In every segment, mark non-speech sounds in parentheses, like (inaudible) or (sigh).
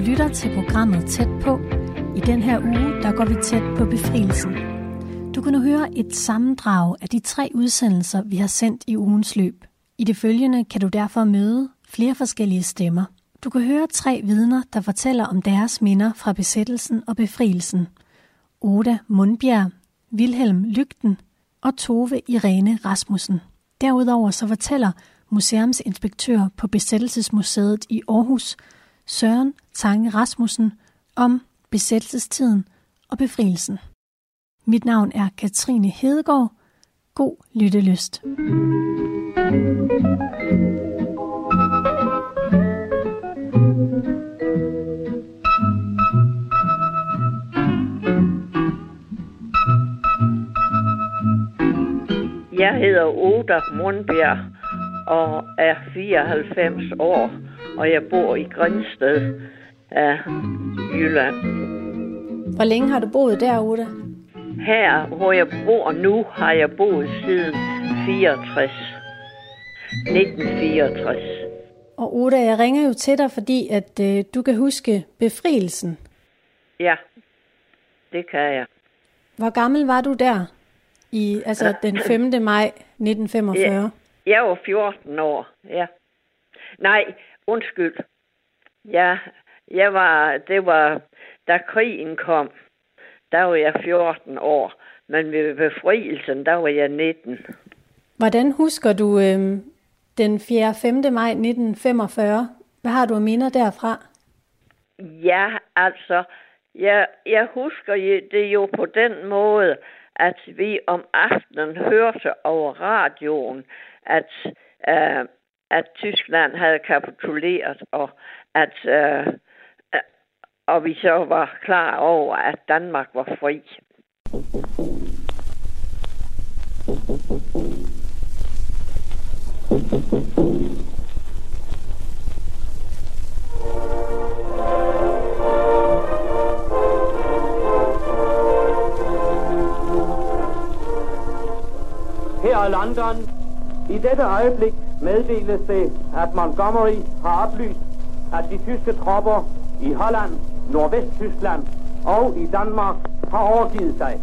lytter til programmet Tæt på. I den her uge, der går vi tæt på befrielsen. Du kan nu høre et sammendrag af de tre udsendelser, vi har sendt i ugens løb. I det følgende kan du derfor møde flere forskellige stemmer. Du kan høre tre vidner, der fortæller om deres minder fra besættelsen og befrielsen. Oda Mundbjerg, Vilhelm Lygten og Tove Irene Rasmussen. Derudover så fortæller museumsinspektør på Besættelsesmuseet i Aarhus, Søren Tange Rasmussen, om besættelsestiden og befrielsen. Mit navn er Katrine Hedegaard. God lyttelyst. Jeg hedder Oda Mundbjerg og er 94 år, og jeg bor i Grænsted af Jylland. Hvor længe har du boet der, Oda? Her, hvor jeg bor nu, har jeg boet siden 64. 1964. Og Oda, jeg ringer jo til dig, fordi at øh, du kan huske befrielsen. Ja, det kan jeg. Hvor gammel var du der? I, altså (clears throat) den 5. maj 1945? Ja. Jeg var 14 år, ja. Nej, undskyld. Ja, jeg var, det var, da krigen kom, der var jeg 14 år. Men ved befrielsen, der var jeg 19. Hvordan husker du øh, den 4. 5. maj 1945? Hvad har du af minder derfra? Ja, altså, jeg, jeg husker det jo på den måde, at vi om aftenen hørte over radioen, at, uh, at Tyskland havde kapituleret, og at øh, øh, og vi så var klar over, at Danmark var fri. Her i London, i dette øjeblik meddeles det, at Montgomery har oplyst, at de tyske tropper i Holland, Nordvesttyskland og i Danmark har overgivet sig.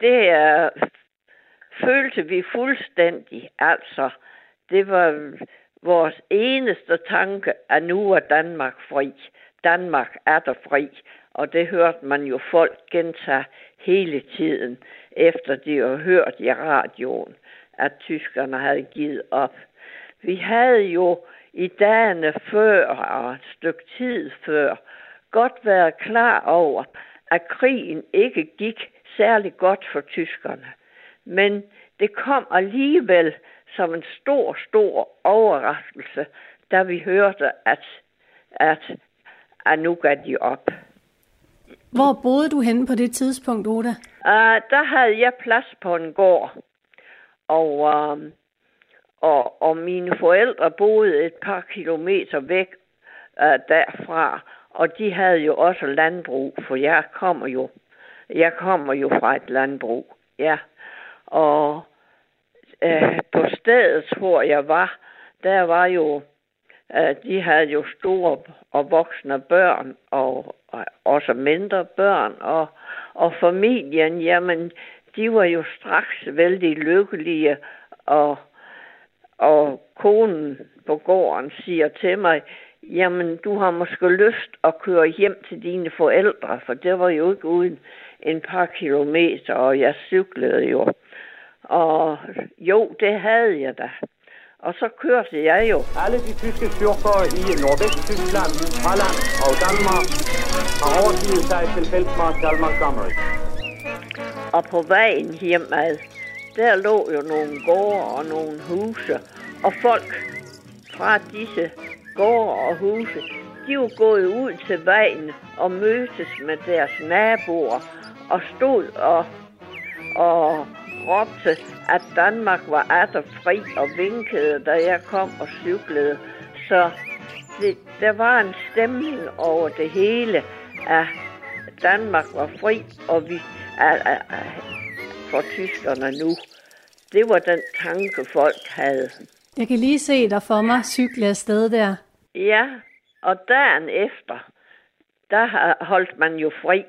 Det uh, følte vi fuldstændig. Altså, det var vores eneste tanke, at nu er Danmark fri. Danmark er der fri. Og det hørte man jo folk gentage hele tiden, efter de havde hørt i radioen, at tyskerne havde givet op. Vi havde jo i dagene før og et stykke tid før godt været klar over, at krigen ikke gik særlig godt for tyskerne. Men det kom alligevel som en stor, stor overraskelse, da vi hørte, at, at, at nu gav de op. Hvor boede du henne på det tidspunkt, Oda? Uh, der havde jeg plads på en gård. Og, øh, og, og mine forældre boede et par kilometer væk øh, derfra. Og de havde jo også landbrug, for jeg kommer jo, jeg kommer jo fra et landbrug. Ja. Og øh, på stedet, hvor jeg var, der var jo øh, de havde jo store og voksne børn, og, og også mindre børn, og, og familien, jamen, de var jo straks vældig lykkelige, og, og konen på gården siger til mig, jamen, du har måske lyst at køre hjem til dine forældre, for det var jo ikke uden en par kilometer, og jeg cyklede jo. Og jo, det havde jeg da. Og så kørte jeg jo. Alle de tyske styrker i Nordvesttyskland, Holland og Danmark har overgivet sig til feltmarskal Montgomery. Og på vejen hjemad, der lå jo nogle gårde og nogle huse. Og folk fra disse gårde og huse, de var gået ud til vejen og mødtes med deres naboer og stod og, og råbte, at Danmark var atter fri og vinkede, da jeg kom og cyklede. Så det, der var en stemning over det hele, at Danmark var fri, og vi for tyskerne nu. Det var den tanke, folk havde. Jeg kan lige se dig for mig cykle afsted der. Ja, og dagen efter, der holdt man jo fri,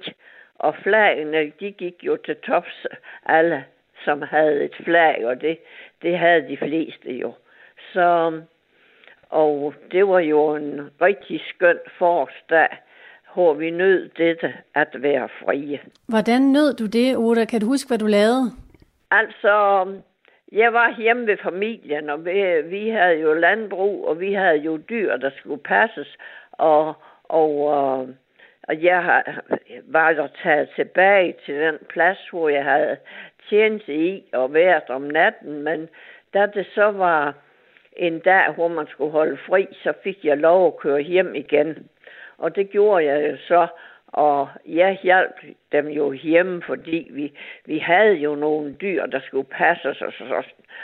og flagene, de gik jo til tops alle, som havde et flag, og det, det havde de fleste jo. Så, og det var jo en rigtig skøn forårsdag, hvor vi nød dette at være frie. Hvordan nød du det, Oda? Kan du huske, hvad du lavede? Altså, jeg var hjemme ved familien, og vi, vi havde jo landbrug, og vi havde jo dyr, der skulle passes, og, og, og, og jeg var der taget tilbage til den plads, hvor jeg havde tjent i og været om natten, men da det så var en dag, hvor man skulle holde fri, så fik jeg lov at køre hjem igen. Og det gjorde jeg jo så, og jeg hjalp dem jo hjemme, fordi vi, vi havde jo nogle dyr, der skulle passe os og så,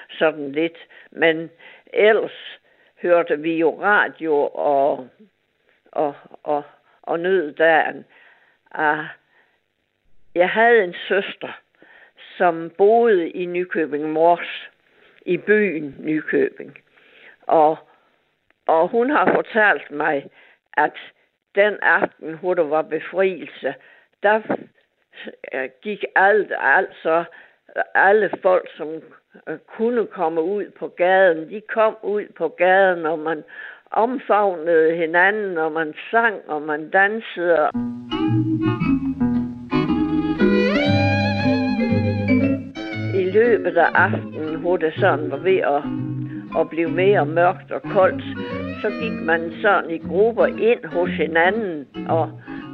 sådan lidt. Men ellers hørte vi jo radio og, og, og, og nød dagen. Ah, jeg havde en søster, som boede i Nykøbing Mors, i byen Nykøbing. Og, og hun har fortalt mig, at den aften, hvor der var befrielse, der øh, gik alt, altså alle folk, som øh, kunne komme ud på gaden, de kom ud på gaden, og man omfavnede hinanden, og man sang, og man dansede. I løbet af aftenen, hvor det sådan var ved at, og blev mere mørkt og koldt, så gik man sådan i grupper ind hos hinanden, og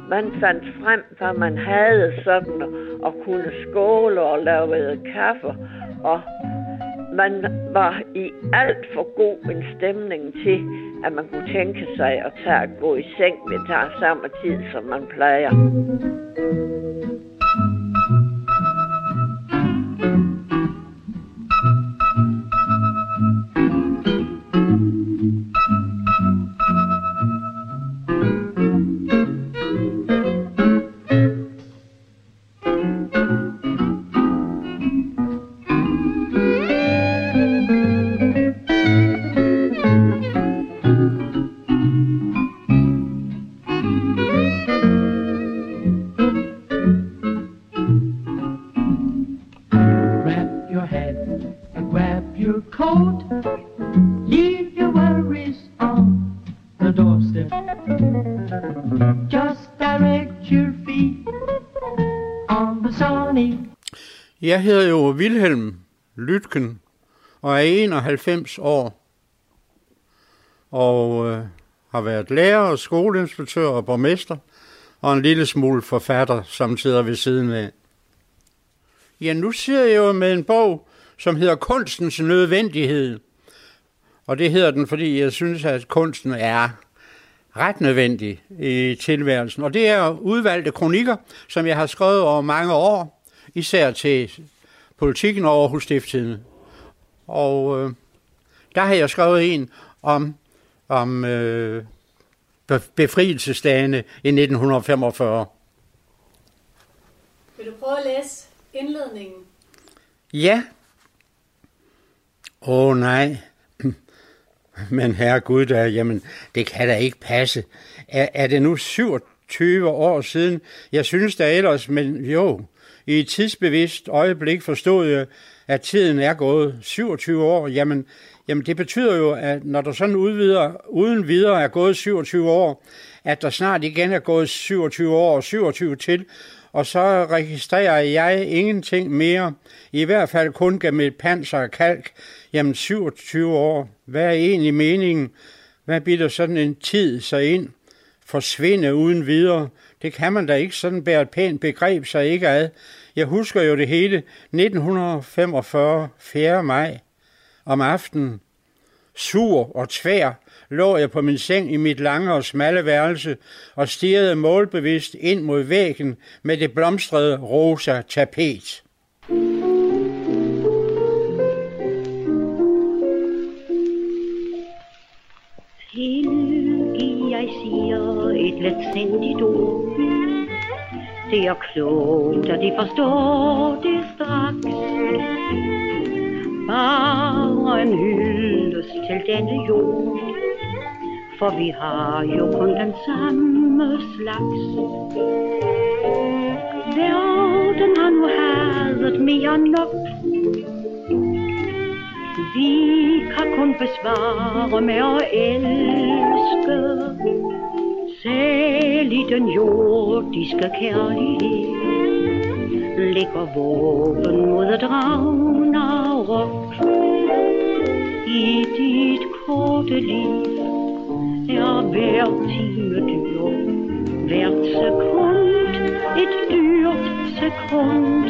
man fandt frem, hvad man havde sådan, og kunne skåle og lave kaffe, og man var i alt for god en stemning til, at man kunne tænke sig at tage at gå i seng ved tage samme tid, som man plejer. Lytken og er 91 år og øh, har været lærer og skoleinspektør og borgmester og en lille smule forfatter, som sidder ved siden af. Ja, nu sidder jeg jo med en bog, som hedder Kunstens Nødvendighed. Og det hedder den, fordi jeg synes, at kunsten er ret nødvendig i tilværelsen. Og det er udvalgte kronikker, som jeg har skrevet over mange år, især til politikken over hos Stifttiden. Og øh, der har jeg skrevet en om, om øh, befrielsesdagene i 1945. Vil du prøve at læse indledningen? Ja. Åh oh, nej. (laughs) Men herre Gud, der, jamen, det kan da ikke passe. Er, er det nu 27 år siden? Jeg synes da ellers, men jo, i et tidsbevidst øjeblik forstod jeg, at tiden er gået 27 år. Jamen, jamen det betyder jo, at når der sådan udvider, uden videre er gået 27 år, at der snart igen er gået 27 år og 27 til, og så registrerer jeg ingenting mere, i hvert fald kun gennem et panser og kalk. Jamen 27 år, hvad er egentlig meningen? Hvad bliver sådan en tid så ind? Forsvinde uden videre? Det kan man da ikke sådan bære et pænt begreb sig ikke ad. Jeg husker jo det hele 1945, 4. maj. Om aftenen, sur og tvær, lå jeg på min seng i mit lange og smalle værelse og stirrede målbevidst ind mod væggen med det blomstrede rosa tapet. Det er klogt, og de forstår det straks. Bare en hyldest til denne jord for vi har jo kun den samme slags. Verden har nu hadet mere nok. Vi kan kun besvare med at elske, selv den jordiske kærlighed ligger våben mod dragen og Ragnarok. I dit korte liv er hver time dyr, hvert sekund et dyrt sekund.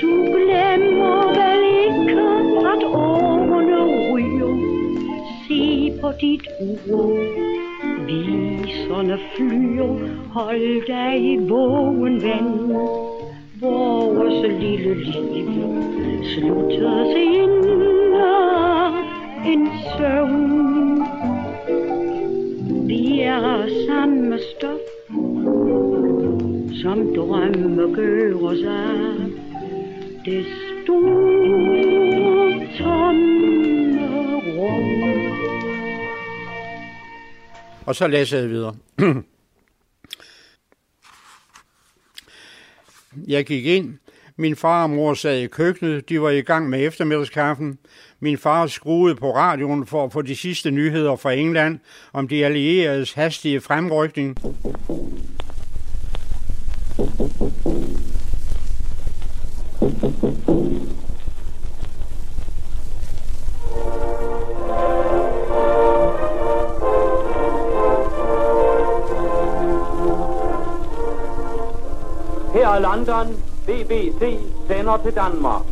Du glemmer vel ikke, at årene ryger, se på dit ur. Viserne flyer, hold dig vågen, ven. Vores lille liv slutter inde en søvn. Vi er af samme stof, som drømme gør os af. Det store Og så læser jeg videre. (clears throat) jeg gik ind. Min far og mor sad i køkkenet. De var i gang med eftermiddagskaffen. Min far skruede på radioen for at få de sidste nyheder fra England om de allieredes hastige fremrykning. London. BBC sender til Danmark.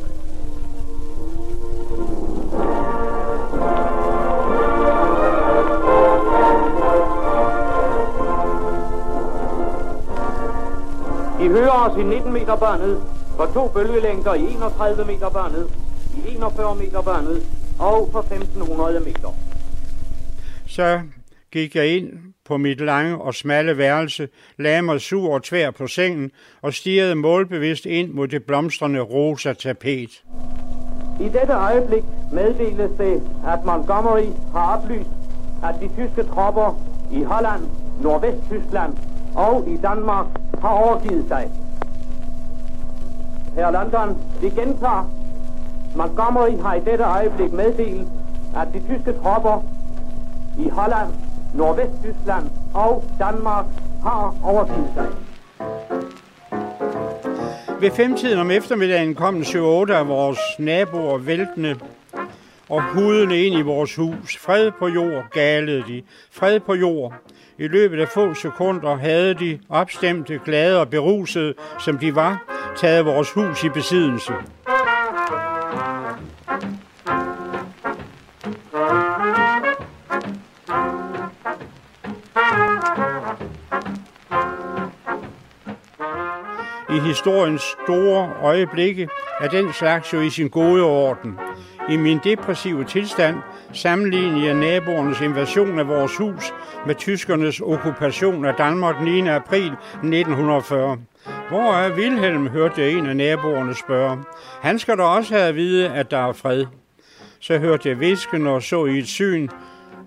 I hører os i 19 meter børnet, for to bølgelængder i 31 meter børnet, i 41 meter børnet og for 1500 meter. Så gik jeg ind på mit lange og smalle værelse, lagde mig sur og tvær på sengen og stirrede målbevidst ind mod det blomstrende rosa tapet. I dette øjeblik meddeles det, at Montgomery har oplyst, at de tyske tropper i Holland, Nordvesttyskland og i Danmark har overgivet sig. Her London, vi gentager. Montgomery har i dette øjeblik meddelt, at de tyske tropper i Holland, Nordvesttyskland og Danmark har overgivet sig. Ved femtiden om eftermiddagen kom en 7-8 af vores naboer væltende og hudende ind i vores hus. Fred på jord, galede de. Fred på jord. I løbet af få sekunder havde de opstemte, glade og berusede, som de var, taget vores hus i besiddelse. I historiens store øjeblikke er den slags jo i sin gode orden. I min depressive tilstand sammenligner jeg naboernes invasion af vores hus med tyskernes okkupation af Danmark 9. april 1940. Hvor er Wilhelm, hørte jeg en af naboerne spørge. Han skal da også have at vide, at der er fred. Så hørte jeg visken og så i et syn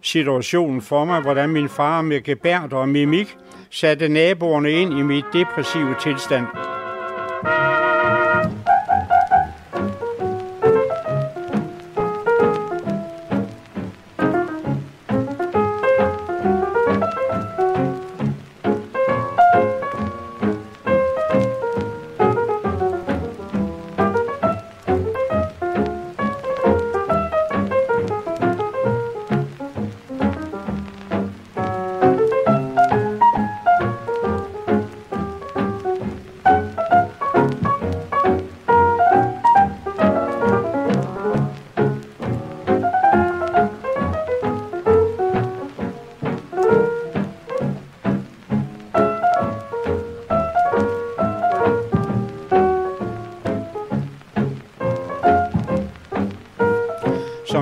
situationen for mig, hvordan min far med gebært og mimik satte naboerne ind i mit depressive tilstand.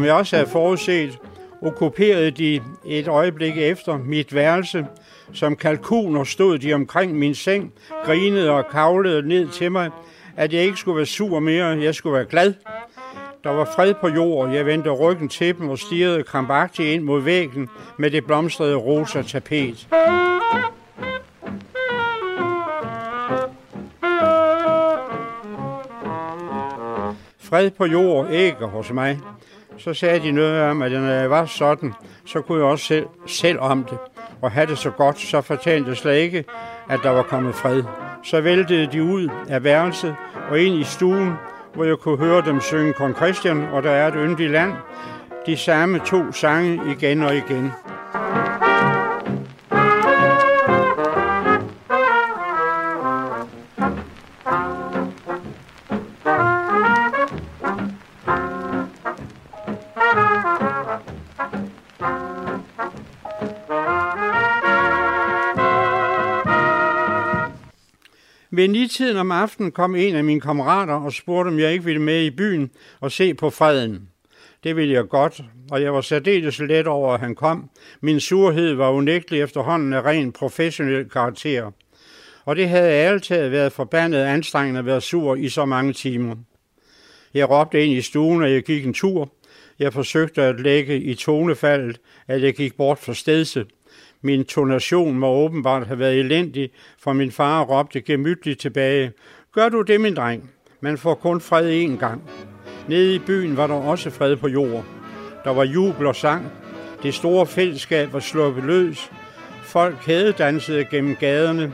Som jeg også havde forudset, okkuperede de et øjeblik efter mit værelse. Som kalkuner stod de omkring min seng, grinede og kavlede ned til mig, at jeg ikke skulle være sur mere, jeg skulle være glad. Der var fred på jord, jeg vendte ryggen til dem og stirrede krampagtigt ind mod væggen med det blomstrede rosa tapet. Fred på jord ægger hos mig. Så sagde de noget om, at når jeg var sådan, så kunne jeg også selv, selv om det. Og have det så godt, så fortalte jeg slet ikke, at der var kommet fred. Så væltede de ud af værelset og ind i stuen, hvor jeg kunne høre dem synge Kong Christian, og der er et yndigt land. De samme to sange igen og igen. Ved nitiden om aftenen kom en af mine kammerater og spurgte, om jeg ikke ville med i byen og se på freden. Det ville jeg godt, og jeg var særdeles let over, at han kom. Min surhed var unægtelig efterhånden af ren professionel karakter. Og det havde altid været forbandet anstrengende at være sur i så mange timer. Jeg råbte ind i stuen, og jeg gik en tur. Jeg forsøgte at lægge i tonefaldet, at jeg gik bort fra stedse. Min tonation må åbenbart have været elendig, for min far råbte gemytligt tilbage. Gør du det, min dreng? Man får kun fred én gang. Nede i byen var der også fred på jord. Der var jubel og sang. Det store fællesskab var sluppet løs. Folk dansede gennem gaderne.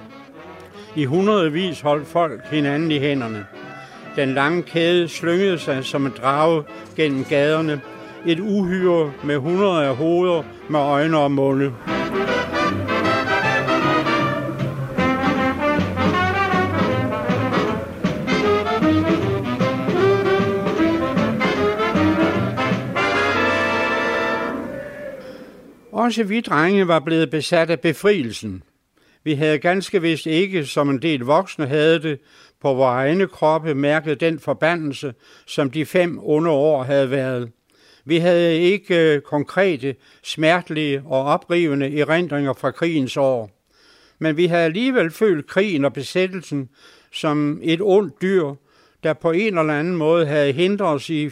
I hundredvis holdt folk hinanden i hænderne. Den lange kæde slyngede sig som en drage gennem gaderne. Et uhyre med hundrede af hoveder med øjne og munde. Også vi drenge var blevet besat af befrielsen. Vi havde ganske vist ikke, som en del voksne havde det, på vores egne kroppe mærket den forbandelse, som de fem onde år havde været. Vi havde ikke øh, konkrete, smertelige og oprivende erindringer fra krigens år. Men vi havde alligevel følt krigen og besættelsen som et ondt dyr, der på en eller anden måde havde hindret os i,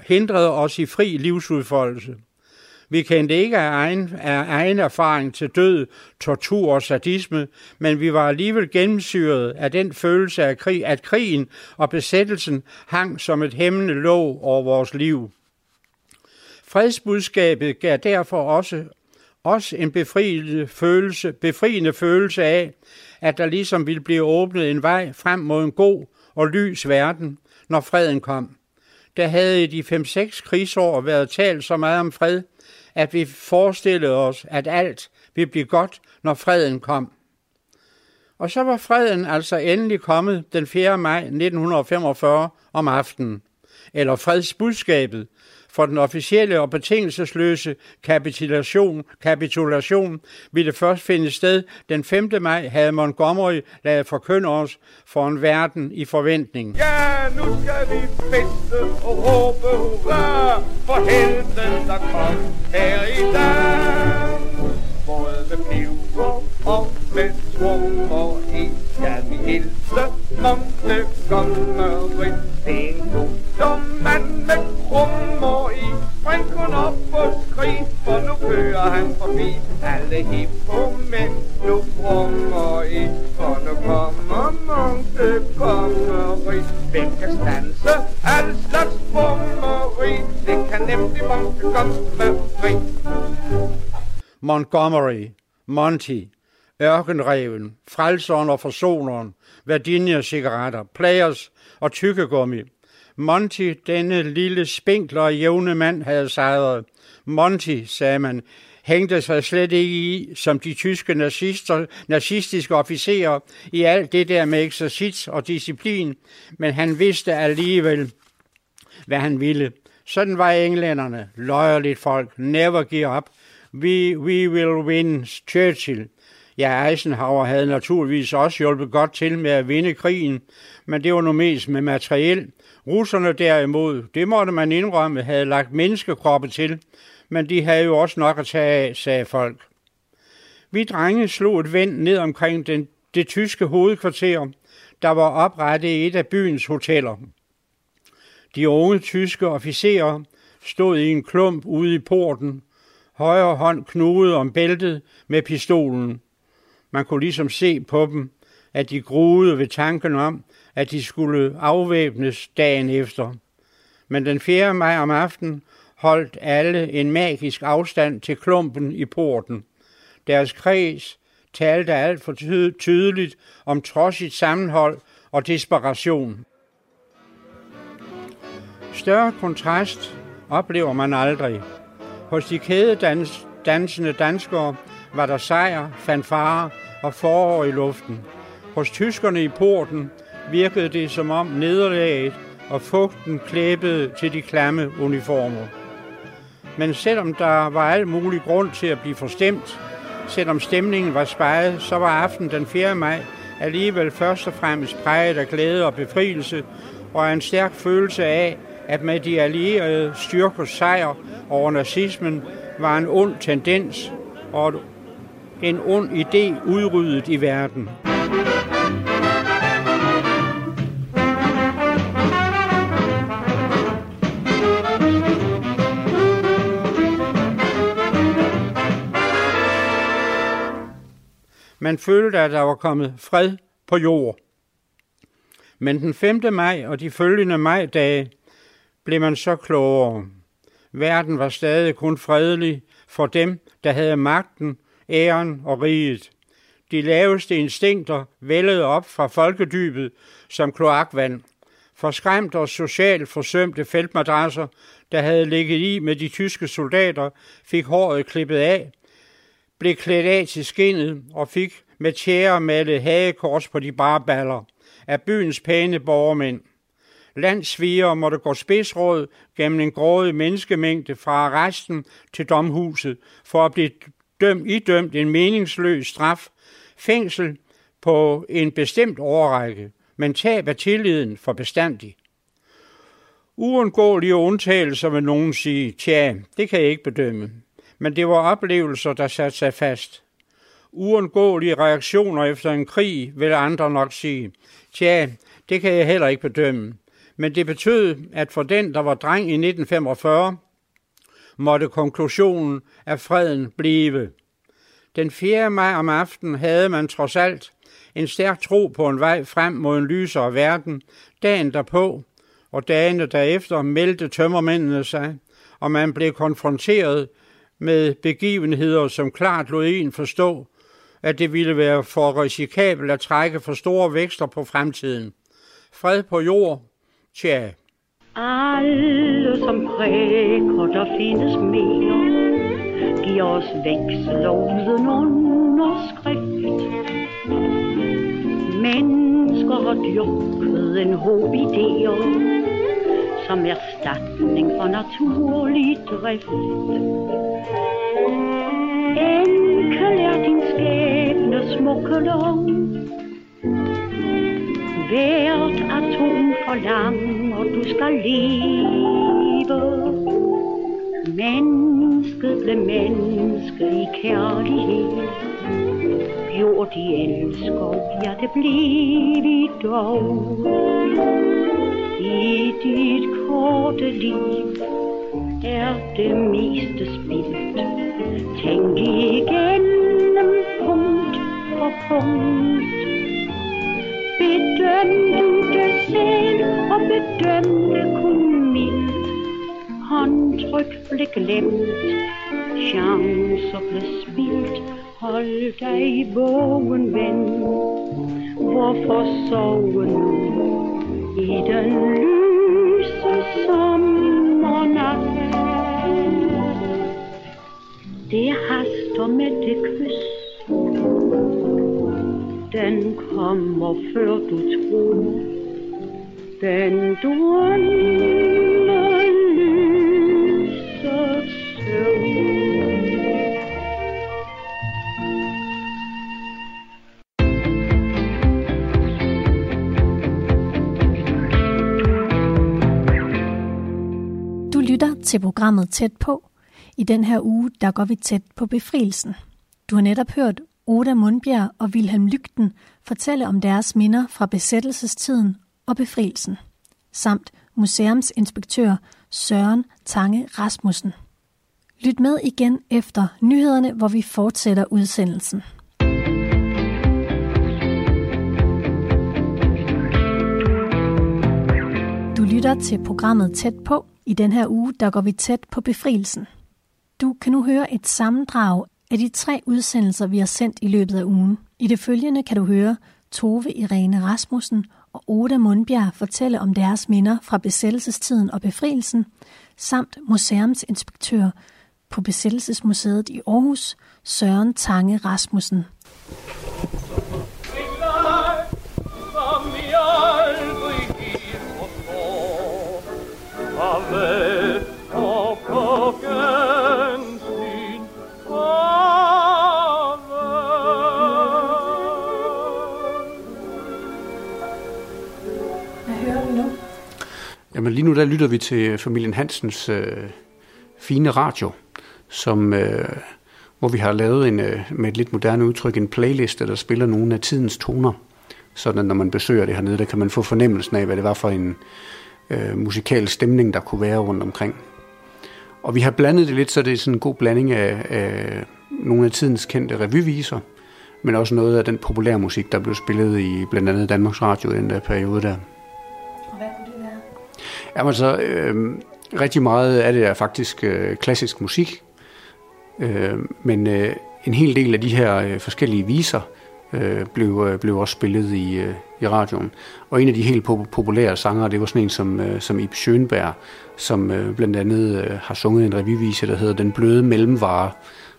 hindret os i fri livsudfoldelse. Vi kendte ikke af egen, af egen erfaring til død, tortur og sadisme, men vi var alligevel gennemsyret af den følelse af krig, at krigen og besættelsen hang som et hæmmende låg over vores liv. Fredsbudskabet gav derfor også også en befriende følelse, befriende følelse af, at der ligesom ville blive åbnet en vej frem mod en god og lys verden, når freden kom. Der havde i de 5-6 krigsår været talt så meget om fred, at vi forestillede os, at alt ville blive godt, når freden kom. Og så var freden altså endelig kommet den 4. maj 1945 om aftenen, eller fredsbudskabet, for den officielle og betingelsesløse kapitulation, kapitulation ville først finde sted den 5. maj, havde Montgomery lavet forkynde os for en verden i forventning. Ja, nu skal vi feste og råbe hurra for helten, der kom her i dag. Både med peber og med svung og en skal vi hilse Montgomery. Det er en god som mand med krummer i. Spring kun op og skrig, for nu kører han forbi. Alle hippo mænd nu brummer i, for nu kommer Montgomery. Hvem kan stanse al slags brummeri? Det kan nemlig Montgomery. Montgomery, Monty, ørkenreven, frelseren og forsoneren, Virginia-cigaretter, players og tykkegummi. Monty, denne lille spinkler og jævne mand, havde sejret. Monty, sagde man, hængte sig slet ikke i, som de tyske nazister, nazistiske officerer, i alt det der med eksercits og disciplin, men han vidste alligevel, hvad han ville. Sådan var englænderne, løjerligt folk, never give up. We, we will win Churchill. Ja, Eisenhower havde naturligvis også hjulpet godt til med at vinde krigen, men det var nu mest med materiel. Russerne derimod, det måtte man indrømme, havde lagt menneskekroppe til, men de havde jo også nok at tage af, sagde folk. Vi drenge slog et vend ned omkring den, det tyske hovedkvarter, der var oprettet i et af byens hoteller. De unge tyske officerer stod i en klump ude i porten, højre hånd knudet om bæltet med pistolen. Man kunne ligesom se på dem, at de gruede ved tanken om, at de skulle afvæbnes dagen efter. Men den 4. maj om aftenen holdt alle en magisk afstand til klumpen i porten. Deres kreds talte alt for tydeligt om trodsigt sammenhold og desperation. Større kontrast oplever man aldrig. Hos de kædedansende danskere var der sejr, fanfare og forår i luften. Hos tyskerne i porten virkede det som om nederlaget og fugten klæbede til de klamme uniformer. Men selvom der var al mulig grund til at blive forstemt, selvom stemningen var spejet, så var aften den 4. maj alligevel først og fremmest præget af glæde og befrielse, og en stærk følelse af, at med de allierede styrkers sejr over nazismen var en ond tendens og en ond idé udryddet i verden. Man følte, at der var kommet fred på jord. Men den 5. maj og de følgende majdage blev man så klogere. Verden var stadig kun fredelig for dem, der havde magten, æren og riget. De laveste instinkter vældede op fra folkedybet som kloakvand. Forskræmt og socialt forsømte feltmadrasser, der havde ligget i med de tyske soldater, fik håret klippet af, blev klædt af til skinnet og fik med tjære malet hagekors på de bare baller af byens pæne borgermænd. Landsviger måtte gå spidsråd gennem en grådig menneskemængde fra arresten til domhuset for at blive døm, idømt en meningsløs straf, fængsel på en bestemt årrække, men tab af tilliden for bestandig. Uundgåelige undtagelser vil nogen sige, tja, det kan jeg ikke bedømme. Men det var oplevelser, der satte sig fast. Uundgåelige reaktioner efter en krig, vil andre nok sige. Tja, det kan jeg heller ikke bedømme men det betød, at for den, der var dreng i 1945, måtte konklusionen af freden blive. Den 4. maj om aftenen havde man trods alt en stærk tro på en vej frem mod en lysere verden. Dagen derpå og dagene derefter meldte tømmermændene sig, og man blev konfronteret med begivenheder, som klart lod en forstå, at det ville være for risikabelt at trække for store vækster på fremtiden. Fred på jord Tja. Alle som præker, der findes mere, giver os veksel og uden underskrift. Mennesker har dyrket en håb idéer, som erstatning for naturlig drift. Enkel er din skæbne smukke lov. Hvert atom forlanger, du skal leve. Mennesket blev menneske i kærlighed. Jo, de elsker, ja, det blev i dog. I dit korte liv er det meste spildt. Tænk igennem punkt for punkt bedøm du dig selv og bedøm det kun mildt. Håndtryk blev glemt, chancer blev spildt. Hold dig i vågen, ven. Hvorfor sove nu i den lyse sommernat? Det haster med det kys den kommer før du tror. Den drømmer lyser søvn. Du lytter til programmet Tæt på. I den her uge, der går vi tæt på befrielsen. Du har netop hørt Oda Mundbjerg og Wilhelm Lygten fortælle om deres minder fra besættelsestiden og befrielsen, samt museumsinspektør Søren Tange Rasmussen. Lyt med igen efter nyhederne, hvor vi fortsætter udsendelsen. Du lytter til programmet Tæt på. I den her uge, der går vi tæt på befrielsen. Du kan nu høre et sammendrag af de tre udsendelser, vi har sendt i løbet af ugen. I det følgende kan du høre Tove Irene Rasmussen og Oda Mundbjerg fortælle om deres minder fra besættelsestiden og befrielsen, samt museumsinspektør på Besættelsesmuseet i Aarhus, Søren Tange Rasmussen. Der lytter vi til familien Hansens øh, fine radio, som, øh, hvor vi har lavet en, øh, med et lidt moderne udtryk en playliste, der spiller nogle af tidens toner. Sådan at når man besøger det hernede, der kan man få fornemmelsen af, hvad det var for en øh, musikal stemning, der kunne være rundt omkring. Og vi har blandet det lidt, så det er sådan en god blanding af, af nogle af tidens kendte revyviser, men også noget af den populære musik, der blev spillet i blandt andet Danmarks Radio i den der periode der. Jamen så, øh, rigtig meget af det er faktisk øh, klassisk musik, øh, men øh, en hel del af de her øh, forskellige viser øh, blev, øh, blev også spillet i, øh, i radioen. Og en af de helt pop- populære sanger, det var sådan en som, øh, som Ib Schønberg, som øh, blandt andet øh, har sunget en revyvise, der hedder Den bløde mellemvare,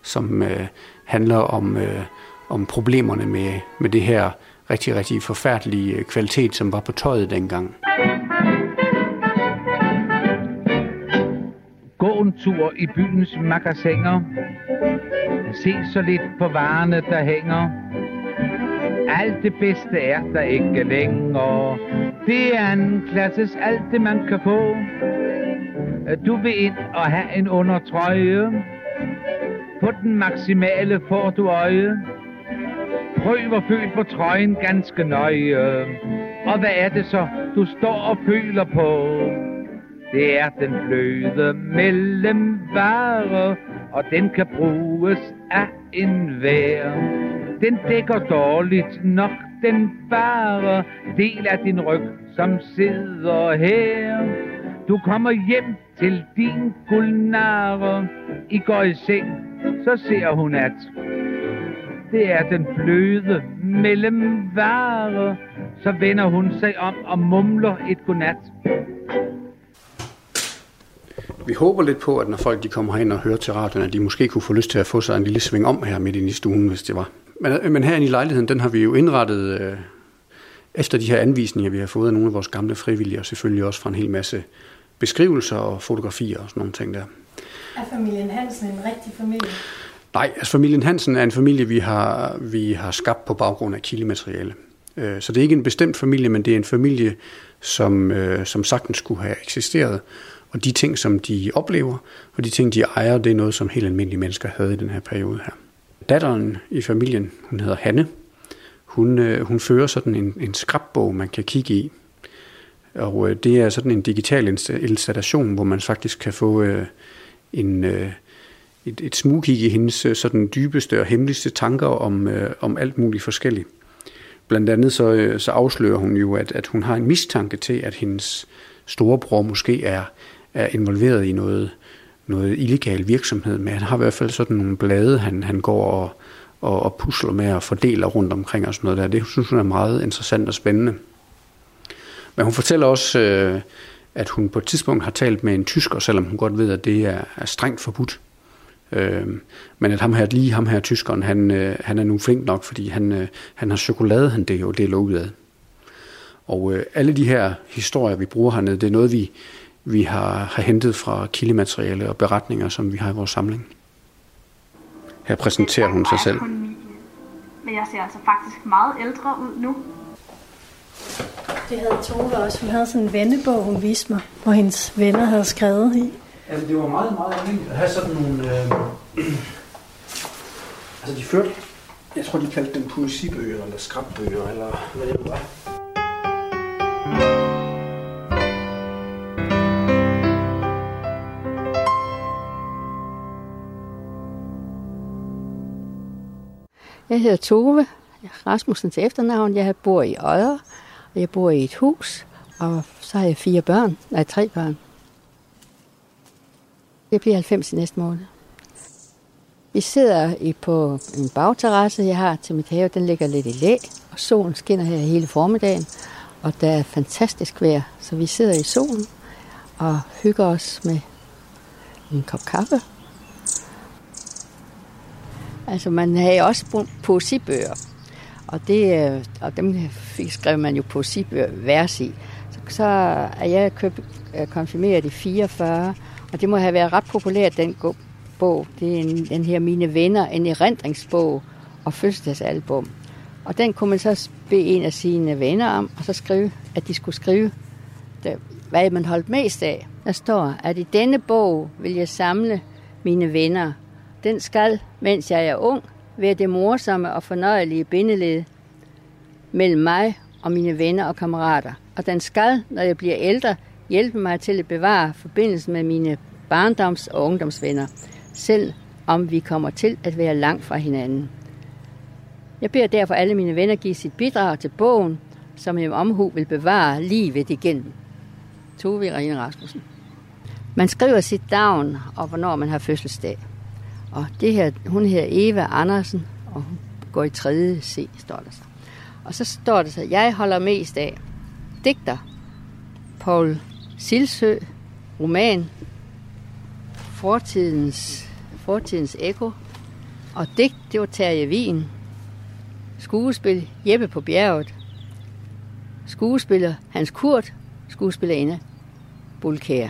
som øh, handler om, øh, om problemerne med, med det her rigtig, rigtig forfærdelige øh, kvalitet, som var på tøjet dengang. Gå rundtur i byens magasiner. Se så lidt på varerne, der hænger. Alt det bedste er der ikke længere. Det er en klasses alt det, man kan få. Du vil ind og have en undertrøje. På den maksimale får du øje. Prøv at føle på trøjen ganske nøje. Og hvad er det så, du står og føler på? Det er den bløde mellemvare, og den kan bruges af enhver. Den dækker dårligt nok den bare del af din ryg, som sidder her. Du kommer hjem til din kulnare. I går i seng, så ser hun at det er den bløde mellemvare. Så vender hun sig om og mumler et godnat. Vi håber lidt på, at når folk de kommer herind og hører til radioen, at de måske kunne få lyst til at få sig en lille sving om her midt inde i stuen, hvis det var. Men, men herinde i lejligheden, den har vi jo indrettet øh, efter de her anvisninger, vi har fået af nogle af vores gamle frivillige, og selvfølgelig også fra en hel masse beskrivelser og fotografier og sådan nogle ting der. Er familien Hansen en rigtig familie? Nej, altså familien Hansen er en familie, vi har, vi har skabt på baggrund af kildemateriale. Øh, Så det er ikke en bestemt familie, men det er en familie, som, øh, som sagtens skulle have eksisteret. Og de ting, som de oplever, og de ting, de ejer, det er noget, som helt almindelige mennesker havde i den her periode her. Datteren i familien, hun hedder Hanne, hun, øh, hun fører sådan en, en skrabbog, man kan kigge i. Og øh, det er sådan en digital installation, hvor man faktisk kan få øh, en, øh, et, et smugkig i hendes øh, sådan dybeste og hemmeligste tanker om, øh, om alt muligt forskelligt. Blandt andet så, øh, så afslører hun jo, at, at hun har en mistanke til, at hendes storebror måske er, er involveret i noget, noget illegal virksomhed. Men han har i hvert fald sådan nogle blade, han, han går og, og, og pusler med og fordeler rundt omkring og sådan noget der. Det synes hun er meget interessant og spændende. Men hun fortæller også, øh, at hun på et tidspunkt har talt med en tysker, selvom hun godt ved, at det er, er strengt forbudt. Øh, men at ham her, lige ham her tyskeren, han, øh, han er nu flink nok, fordi han, øh, han har chokolade, han det jo deler ud af. Og øh, alle de her historier, vi bruger hernede, det er noget, vi, vi har, har hentet fra kildemateriale og beretninger, som vi har i vores samling. Her præsenterer hun sig selv. Men jeg ser altså faktisk meget ældre ud nu. Det havde Tove også. Hun havde sådan en vennebog, hun viste mig, hvor hendes venner havde skrevet i. Altså, det var meget, meget almindeligt at have sådan nogle... Øh, (clears throat) altså, de førte... Jeg tror, de kaldte dem poesibøger, eller skrabbøger, eller hvad det nu var. Jeg hedder Tove Rasmussen til efternavn. Jeg bor i Odder, og jeg bor i et hus, og så har jeg fire børn. Nej, tre børn. Jeg bliver 90 i næste måned. Vi sidder i på en bagterrasse, jeg har til mit have. Den ligger lidt i læ, og solen skinner her hele formiddagen. Og der er fantastisk vejr, så vi sidder i solen og hygger os med en kop kaffe. Altså, man havde også poesibøger, og, det, øh, og dem fik skrev man jo poesibøger vers i. Så, så er jeg køb, konfirmeret i 44, og det må have været ret populært, den bog. Det er en, den her Mine Venner, en erindringsbog og fødselsdagsalbum. Og den kunne man så bede en af sine venner om, og så skrive, at de skulle skrive, hvad man holdt mest af. Der står, at i denne bog vil jeg samle mine venner. Den skal, mens jeg er ung, være det morsomme og fornøjelige bindeled mellem mig og mine venner og kammerater. Og den skal, når jeg bliver ældre, hjælpe mig til at bevare forbindelsen med mine barndoms- og ungdomsvenner, selv om vi kommer til at være langt fra hinanden. Jeg beder derfor alle mine venner give sit bidrag til bogen, som jeg omhu vil bevare livet igennem. Tove Irene Rasmussen. Man skriver sit navn og hvornår man har fødselsdag. Og det her, hun hedder Eva Andersen, og hun går i 3. C, står der så. Og så står der så, jeg holder mest af digter, Paul Silsø, roman, fortidens, fortidens eko, og digt, det var Terje Wien, skuespil Jeppe på bjerget, skuespiller Hans Kurt, skuespillerinde Bulkær.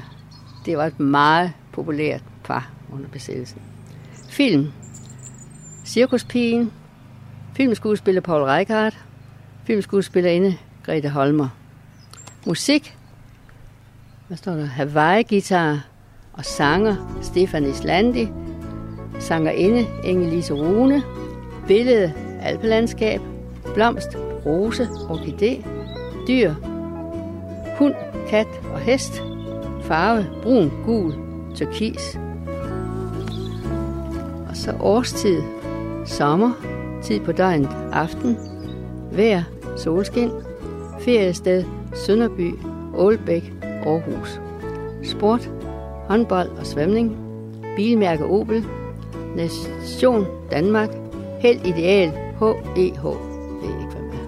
Det var et meget populært par under besættelsen. Film. Cirkuspigen. Filmskuespiller Paul Reichardt. Filmskuespillerinde Grete Holmer. Musik. Hvad står der? Hawaii-gitar og sanger Stefan Islandi. Sangerinde Inge-Lise Rune. Billede Alpelandskab. Blomst, rose, orkidé. Dyr. Hund, kat og hest. Farve brun, gul, turkis. Så årstid, sommer, tid på døgnet, aften, vejr, solskin, feriested, Sønderby, Ålbæk, Aarhus. Sport, håndbold og svømning, bilmærke Opel, nation Danmark, held ideal, HEH, det er ikke hvad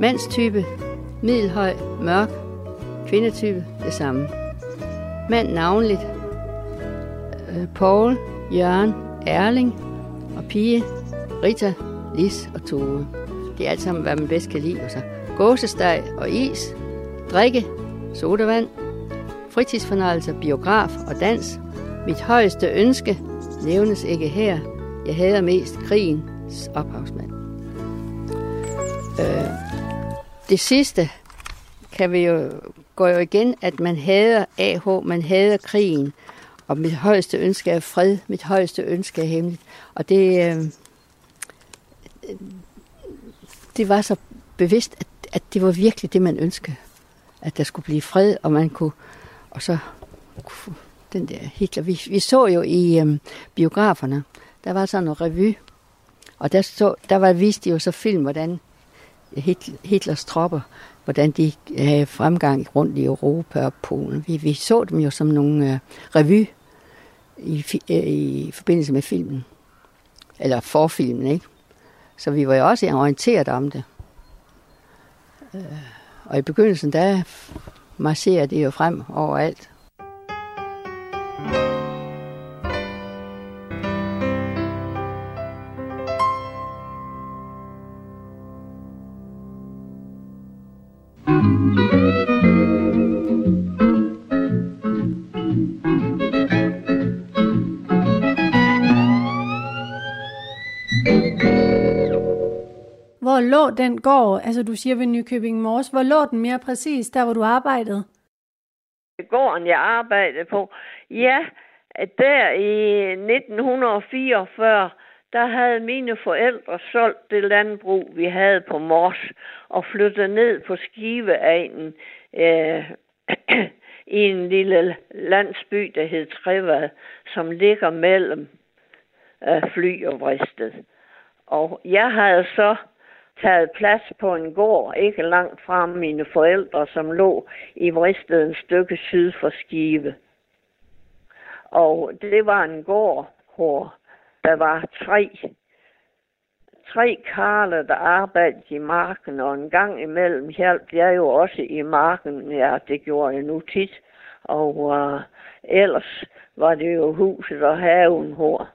Mandstype, middelhøj, mørk, kvindetype, det samme. Mand navnligt, øh, Paul, Jørgen, Erling og pige, Rita, Lis og Tove. Det er alt sammen, hvad man bedst kan lide. Altså, gåsesteg og is, drikke, sodavand, fritidsfornøjelser, biograf og dans. Mit højeste ønske nævnes ikke her. Jeg hader mest krigens ophavsmand. Øh, det sidste kan vi jo går jo igen, at man hader AH, man hader krigen, og mit højeste ønske er fred, mit højeste ønske er hemmeligt. Og det, øh, det var så bevidst, at, at det var virkelig det, man ønskede. At der skulle blive fred, og man kunne, og så den der Hitler. Vi, vi så jo i øh, biograferne, der var sådan en revy, og der, så, der var vist jo så film, hvordan Hitlers tropper, hvordan de havde fremgang rundt i Europa og Polen. Vi, vi så dem jo som nogle øh, revy i, øh, i forbindelse med filmen. Eller for filmen, ikke? Så vi var jo også orienteret om det. Øh, og i begyndelsen, der marcherer det jo frem overalt. Lå den gård, altså du siger ved Nykøbing Mors, hvor lå den mere præcis, der hvor du arbejdede? Gården, jeg arbejdede på, ja, der i 1944, der havde mine forældre solgt det landbrug, vi havde på Mors, og flyttet ned på Skiveegnen øh, (clears throat) i en lille landsby, der hed Trevad, som ligger mellem øh, fly og Vristed. Og jeg havde så taget plads på en gård, ikke langt fra mine forældre, som lå i Vristed en stykke syd for Skive. Og det var en gård, hvor der var tre, tre karle, der arbejdede i marken, og en gang imellem hjalp jeg jo også i marken. Ja, det gjorde jeg nu tit. Og uh, ellers var det jo huset og haven, hvor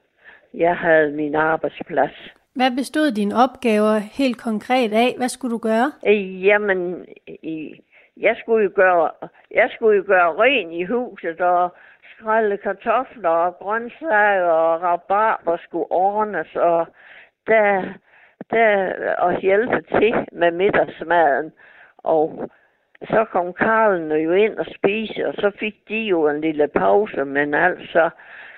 jeg havde min arbejdsplads. Hvad bestod dine opgaver helt konkret af? Hvad skulle du gøre? Øh, jamen, øh, jeg skulle jo gøre, jeg skulle jo gøre ren i huset og skrælle kartofler og grøntsager og rabarber skulle ordnes og der, der og hjælpe til med middagsmaden. Og så kom Karlen jo ind og spise, og så fik de jo en lille pause, men altså,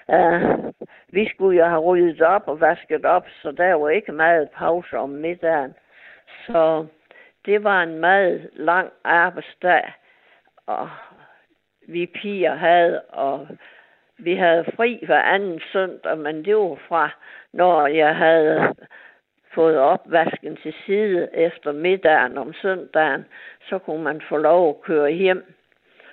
uh, vi skulle jo have ryddet op og vasket op, så der var ikke meget pause om middagen. Så det var en meget lang arbejdsdag, og vi piger havde, og vi havde fri hver anden søndag, men det var fra, når jeg havde fået opvasken til side efter middagen om søndagen, så kunne man få lov at køre hjem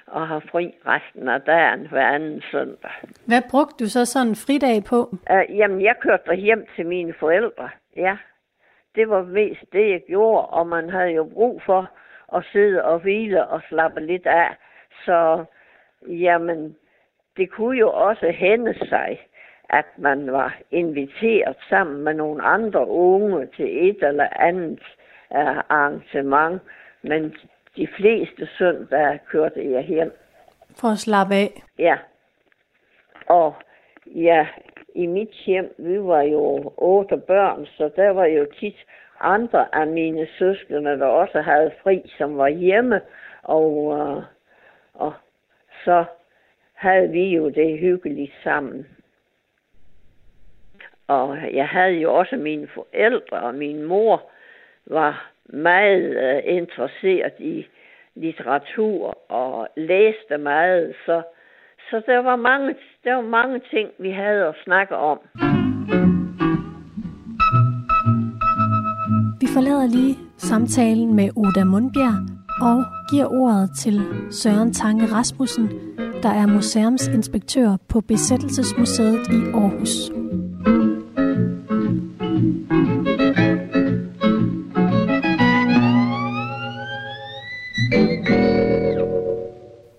og have fri resten af dagen hver anden søndag. Hvad brugte du så sådan en fridag på? Uh, jamen, jeg kørte hjem til mine forældre, ja. Det var mest det, jeg gjorde, og man havde jo brug for at sidde og hvile og slappe lidt af. Så, jamen, det kunne jo også hænde sig, at man var inviteret sammen med nogle andre unge til et eller andet uh, arrangement. Men de fleste søndage kørte jeg hjem. For at slappe af? Ja. Og ja, i mit hjem, vi var jo otte børn, så der var jo tit andre af mine søskende, der også havde fri, som var hjemme. Og, uh, og så havde vi jo det hyggeligt sammen. Og jeg havde jo også mine forældre, og min mor var meget uh, interesseret i litteratur og læste meget, så, så der, var mange, der var mange ting, vi havde at snakke om. Vi forlader lige samtalen med Oda Mundbjerg og giver ordet til Søren Tange Rasmussen, der er museumsinspektør på Besættelsesmuseet i Aarhus.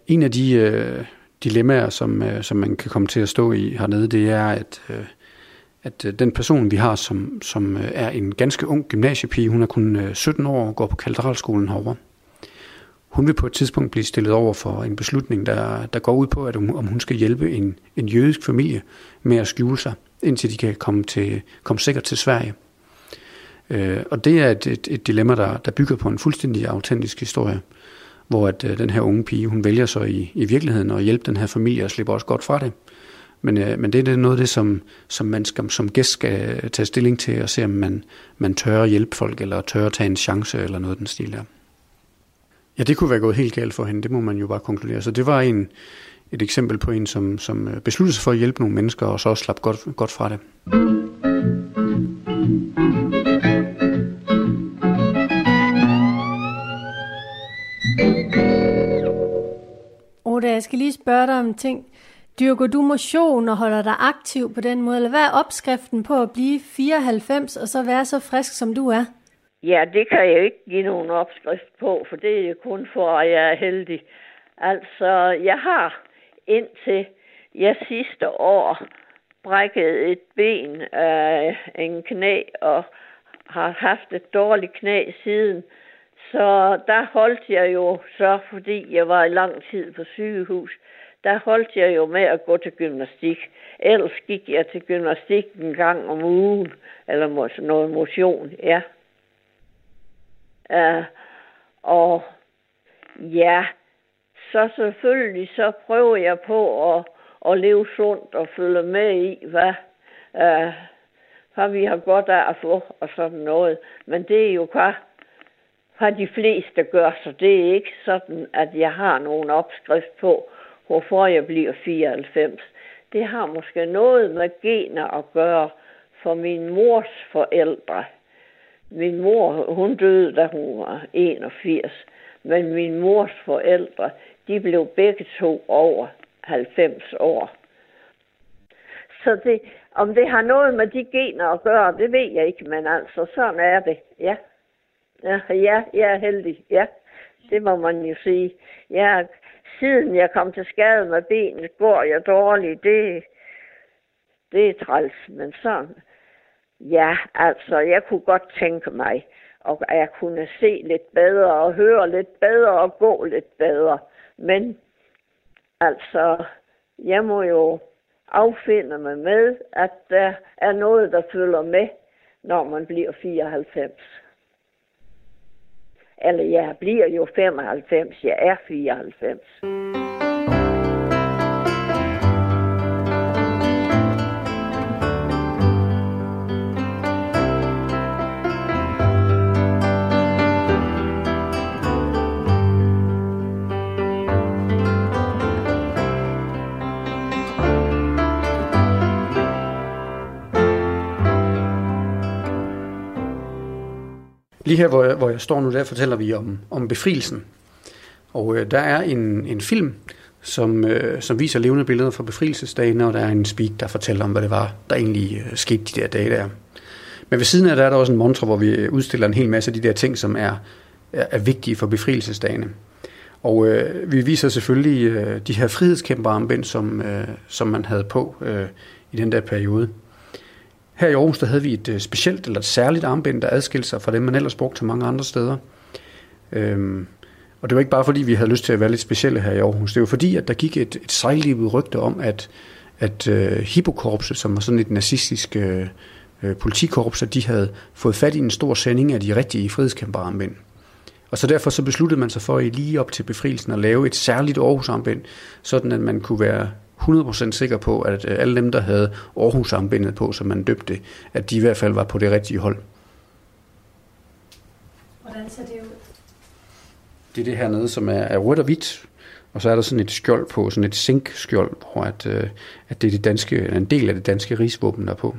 En af de øh, dilemmaer, som, øh, som man kan komme til at stå i hernede, det er, at, øh, at øh, den person, vi har, som, som øh, er en ganske ung gymnasiepige, hun er kun øh, 17 år og går på katedralskolen herovre. Hun vil på et tidspunkt blive stillet over for en beslutning, der, der går ud på, at om hun skal hjælpe en, en jødisk familie med at skjule sig, indtil de kan komme, til, komme sikkert til Sverige. Øh, og det er et, et, et dilemma, der, der bygger på en fuldstændig autentisk historie hvor at øh, den her unge pige, hun vælger så i, i virkeligheden at hjælpe den her familie og slipper også godt fra det. Men, øh, men det er det noget af det, som, som man skal, som gæst skal tage stilling til og se, om man, man tør at hjælpe folk, eller tør at tage en chance, eller noget af den stil der. Ja, det kunne være gået helt galt for hende, det må man jo bare konkludere. Så det var en, et eksempel på en, som, som øh, besluttede sig for at hjælpe nogle mennesker, og så også slap godt, godt fra det. Oda, jeg skal lige spørge dig om ting. Dyrker du motion og holder dig aktiv på den måde? Eller hvad er opskriften på at blive 94 og så være så frisk, som du er? Ja, det kan jeg ikke give nogen opskrift på, for det er kun for, at jeg er heldig. Altså, jeg har indtil jeg sidste år brækket et ben af en knæ og har haft et dårligt knæ siden. Så der holdt jeg jo så, fordi jeg var i lang tid på sygehus, der holdt jeg jo med at gå til gymnastik. Ellers gik jeg til gymnastik en gang om ugen, eller noget motion, ja. Uh, og ja, så selvfølgelig så prøver jeg på at, at leve sundt og følge med i, hvad, uh, hvad vi har godt af at få og sådan noget. Men det er jo bare har de fleste gør, så det er ikke sådan, at jeg har nogen opskrift på, hvorfor jeg bliver 94. Det har måske noget med gener at gøre, for min mors forældre. Min mor, hun døde, da hun var 81. Men min mors forældre, de blev begge to over 90 år. Så det, om det har noget med de gener at gøre, det ved jeg ikke, men altså, sådan er det, ja. Ja, ja jeg er heldig, ja. Det må man jo sige. Ja, siden jeg kom til skade med benet, går jeg dårligt. Det, det er træls, men sådan. Ja, altså, jeg kunne godt tænke mig, og jeg kunne se lidt bedre og høre lidt bedre og gå lidt bedre. Men altså, jeg må jo affinde mig med, at der er noget, der følger med, når man bliver 94. Eller jeg bliver jo 95, jeg er 94. Lige her, hvor jeg, hvor jeg står nu, der fortæller vi om, om befrielsen. Og øh, der er en, en film, som, øh, som viser levende billeder fra befrielsesdagen, og der er en speak, der fortæller om, hvad det var, der egentlig øh, skete de der dage der. Men ved siden af der er der også en montre, hvor vi øh, udstiller en hel masse af de der ting, som er, er, er vigtige for befrielsesdagene. Og øh, vi viser selvfølgelig øh, de her frihedskæmperarmbind, som, øh, som man havde på øh, i den der periode. Her i Aarhus, der havde vi et øh, specielt eller et særligt armbind, der adskilte sig fra dem, man ellers brugte til mange andre steder. Øhm, og det var ikke bare fordi, vi havde lyst til at være lidt specielle her i Aarhus. Det var fordi, at der gik et, et sejlivet rygte om, at, at øh, uh, Hippokorpset, som var sådan et nazistisk uh, politikorps, at de havde fået fat i en stor sending af de rigtige frihedskæmperarmbind. Og så derfor så besluttede man sig for i lige op til befrielsen at lave et særligt Aarhus-armbind, sådan at man kunne være 100% sikker på, at øh, alle dem, der havde Aarhus armbindet på, som man døbte, at de i hvert fald var på det rigtige hold. Hvordan ser det ud? Det er det her nede, som er, er rødt og hvidt, og så er der sådan et skjold på, sådan et sinkskjold, hvor at, øh, at det er det danske, en del af det danske rigsvåben, der er på.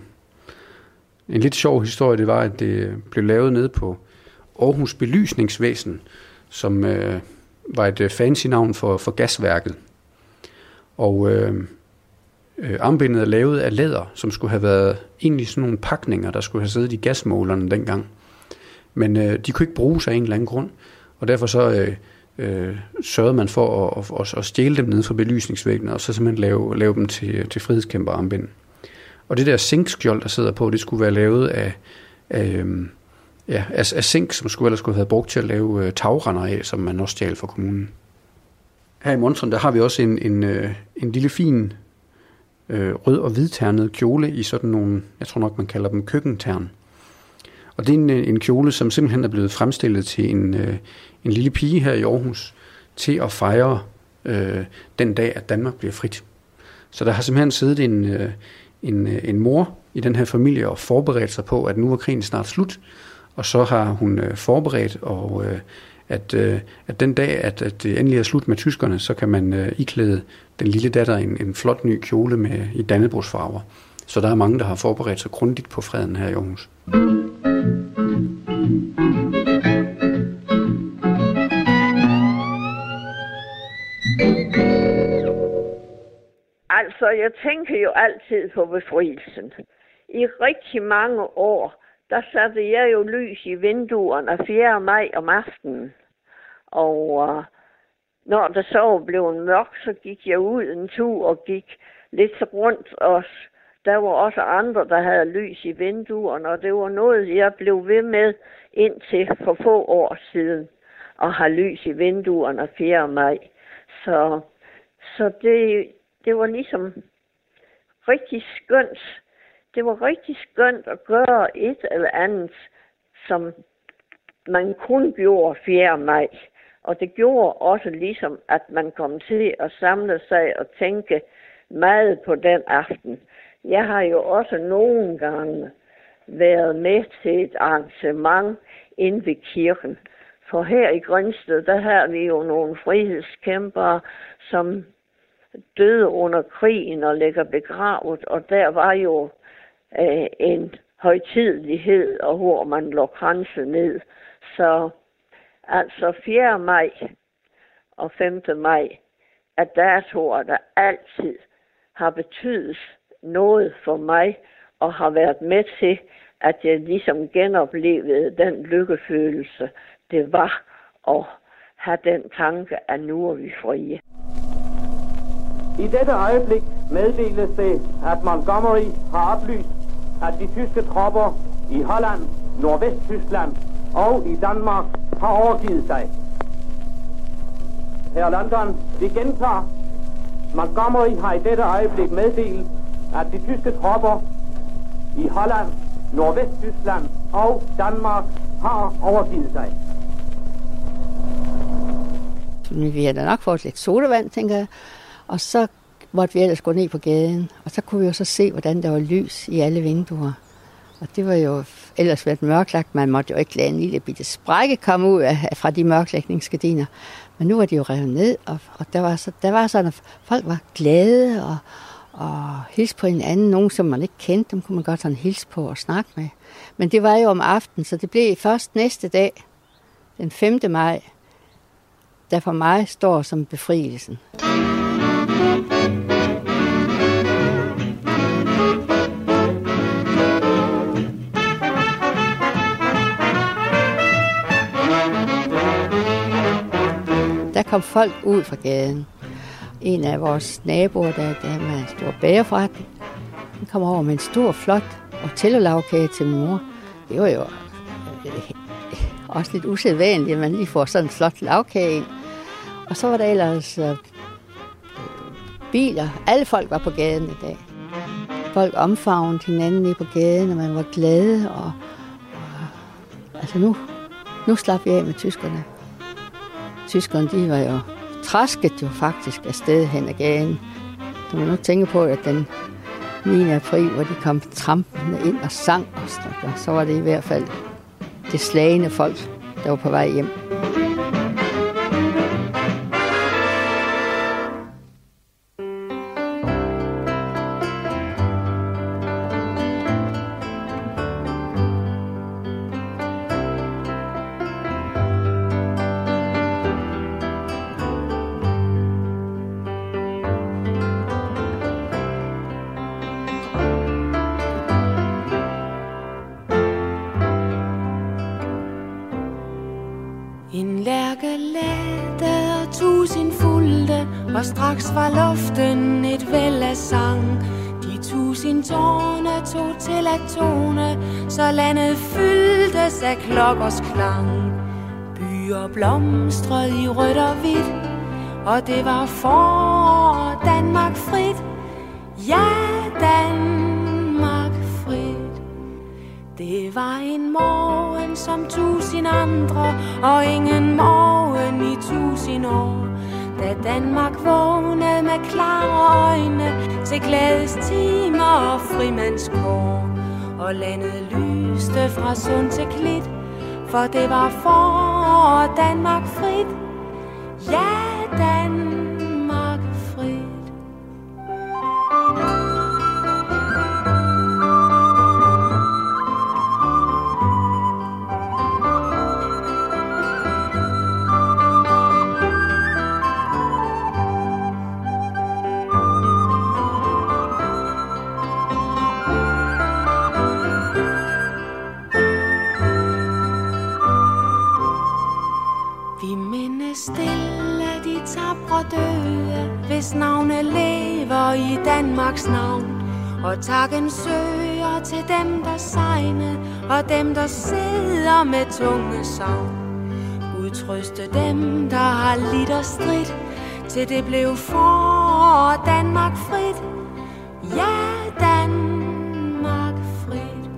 En lidt sjov historie, det var, at det blev lavet nede på Aarhus Belysningsvæsen, som øh, var et øh, fancy navn for, for gasværket. Og øh, øh, armbindet er lavet af læder, som skulle have været egentlig sådan nogle pakninger, der skulle have siddet i gasmålerne dengang. Men øh, de kunne ikke bruges af en eller anden grund, og derfor så øh, øh, sørgede man for at, at, at stjæle dem ned fra belysningsvæggene, og så simpelthen lave, lave dem til, til frihedskæmperarmbind. Og det der zinkskjold, der sidder på, det skulle være lavet af, af, øh, ja, af, af zink, som skulle ellers skulle have været brugt til at lave øh, tagrender af, som man også stjal fra kommunen. Her i Monstren, der har vi også en, en, øh, en lille fin øh, rød og hvidternet kjole i sådan nogle, jeg tror nok man kalder dem køkkentern. Og det er en, øh, en kjole, som simpelthen er blevet fremstillet til en, øh, en lille pige her i Aarhus til at fejre øh, den dag, at Danmark bliver frit. Så der har simpelthen siddet en, øh, en, øh, en mor i den her familie og forberedt sig på, at nu var krigen snart slut, og så har hun øh, forberedt og øh, at, øh, at den dag, at, at det endelig er slut med tyskerne, så kan man øh, iklæde den lille datter en, en flot ny kjole med i Dannebrogsfarver. Så der er mange, der har forberedt sig grundigt på freden her i Aarhus. Altså, jeg tænker jo altid på befrielsen. I rigtig mange år, der satte jeg jo lys i vinduerne 4. maj om aftenen. Og uh, når det så blev mørkt, så gik jeg ud en tur og gik lidt rundt os. Der var også andre, der havde lys i vinduerne, og det var noget, jeg blev ved med indtil for få år siden, at have lys i vinduerne 4. maj. Så, så det, det var ligesom rigtig skønt det var rigtig skønt at gøre et eller andet, som man kun gjorde 4. maj. Og det gjorde også ligesom, at man kom til at samle sig og tænke meget på den aften. Jeg har jo også nogle gange været med til et arrangement inde ved kirken. For her i Grønsted, der har vi jo nogle frihedskæmpere, som døde under krigen og ligger begravet, og der var jo øh, en højtidlighed, og hvor man lå kranse ned. Så altså 4. maj og 5. maj er datoer, der altid har betydet noget for mig, og har været med til, at jeg ligesom genoplevede den lykkefølelse, det var at have den tanke, at nu er vi frie. I dette øjeblik meddeles det, at Montgomery har oplyst, at de tyske tropper i Holland, Nordvesttyskland og i Danmark har overgivet sig. Her London, vi gentager. Montgomery har i dette øjeblik meddelt, at de tyske tropper i Holland, Nordvesttyskland og Danmark har overgivet sig. Vi har da nok fået lidt sodavand, tænker jeg. Og så måtte vi ellers gå ned på gaden, og så kunne vi jo så se, hvordan der var lys i alle vinduer. Og det var jo ellers været mørklagt. Man måtte jo ikke lade en lille bitte sprække komme ud af, fra de mørklægningsgardiner. Men nu var de jo revet ned, og, og der, var så, der var sådan, at folk var glade og, og hilse på hinanden. Nogen, som man ikke kendte, dem kunne man godt sådan hilse på og snakke med. Men det var jo om aftenen, så det blev først næste dag, den 5. maj, der for mig står som befrielsen. Der kom folk ud fra gaden. En af vores naboer, der, der med en stor bagerforretning, han kom over med en stor, flot otello til min mor. Det var jo øh, også lidt usædvanligt, at man lige får sådan en flot lavkage ind. Og så var der ellers øh, biler. Alle folk var på gaden i dag. Folk omfavnede hinanden i på gaden, og man var glade. Og, og, altså nu, nu slap vi af med tyskerne. Tyskerne, de var jo træsket jo faktisk afsted hen ad gaden. Du må nu tænke på, at den 9. april, hvor de kom trampende ind og sang, og så var det i hvert fald det slagende folk, der var på vej hjem. Og straks var luften et væld af sang. De tusind tårne tog til at tone Så landet fyldtes af klokkers klang. Byer blomstrede i rødt og hvidt Og det var forår Danmark frit. Ja, Danmark frit. Det var en morgen som tusind andre Og ingen morgen i tusind år. Da Danmark vågnede med klare øjne til glædestimer og frimandskår og landet lyste fra sund til klit, for det var for Danmark frit. Ja, Danmark Danmarks navn. Og takken søger til dem, der sejne, og dem, der sidder med tunge savn. Gud trøste dem, der har lidt og strid, til det blev for Danmark frit. Ja, Danmark frit.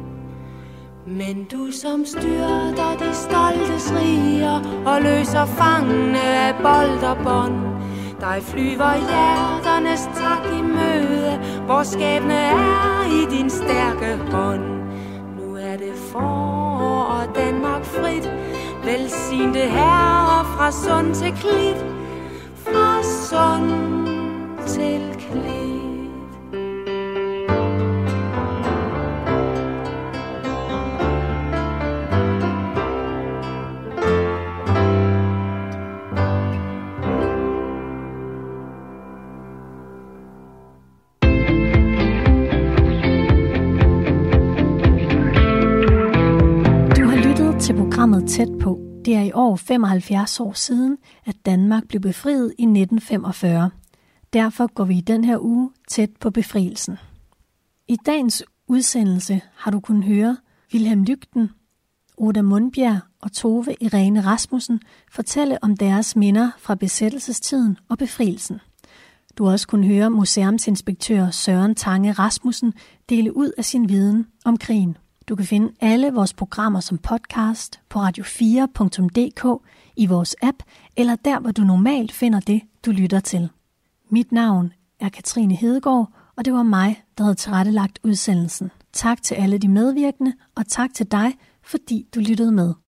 Men du som styrter de stoltes riger, og løser fangene af bold og bånd, dig flyver hjerternes tak i møde, hvor skæbne er i din stærke hånd. Nu er det for og Danmark frit, velsignede herre fra sund til klit, fra sund Tæt på. Det er i år 75 år siden, at Danmark blev befriet i 1945. Derfor går vi i den her uge tæt på befrielsen. I dagens udsendelse har du kunnet høre Wilhelm Lygten, Oda Mundbjerg og Tove Irene Rasmussen fortælle om deres minder fra besættelsestiden og befrielsen. Du har også kunnet høre museumsinspektør Søren Tange Rasmussen dele ud af sin viden om krigen. Du kan finde alle vores programmer som podcast på radio4.dk i vores app, eller der, hvor du normalt finder det, du lytter til. Mit navn er Katrine Hedegaard, og det var mig, der havde tilrettelagt udsendelsen. Tak til alle de medvirkende, og tak til dig, fordi du lyttede med.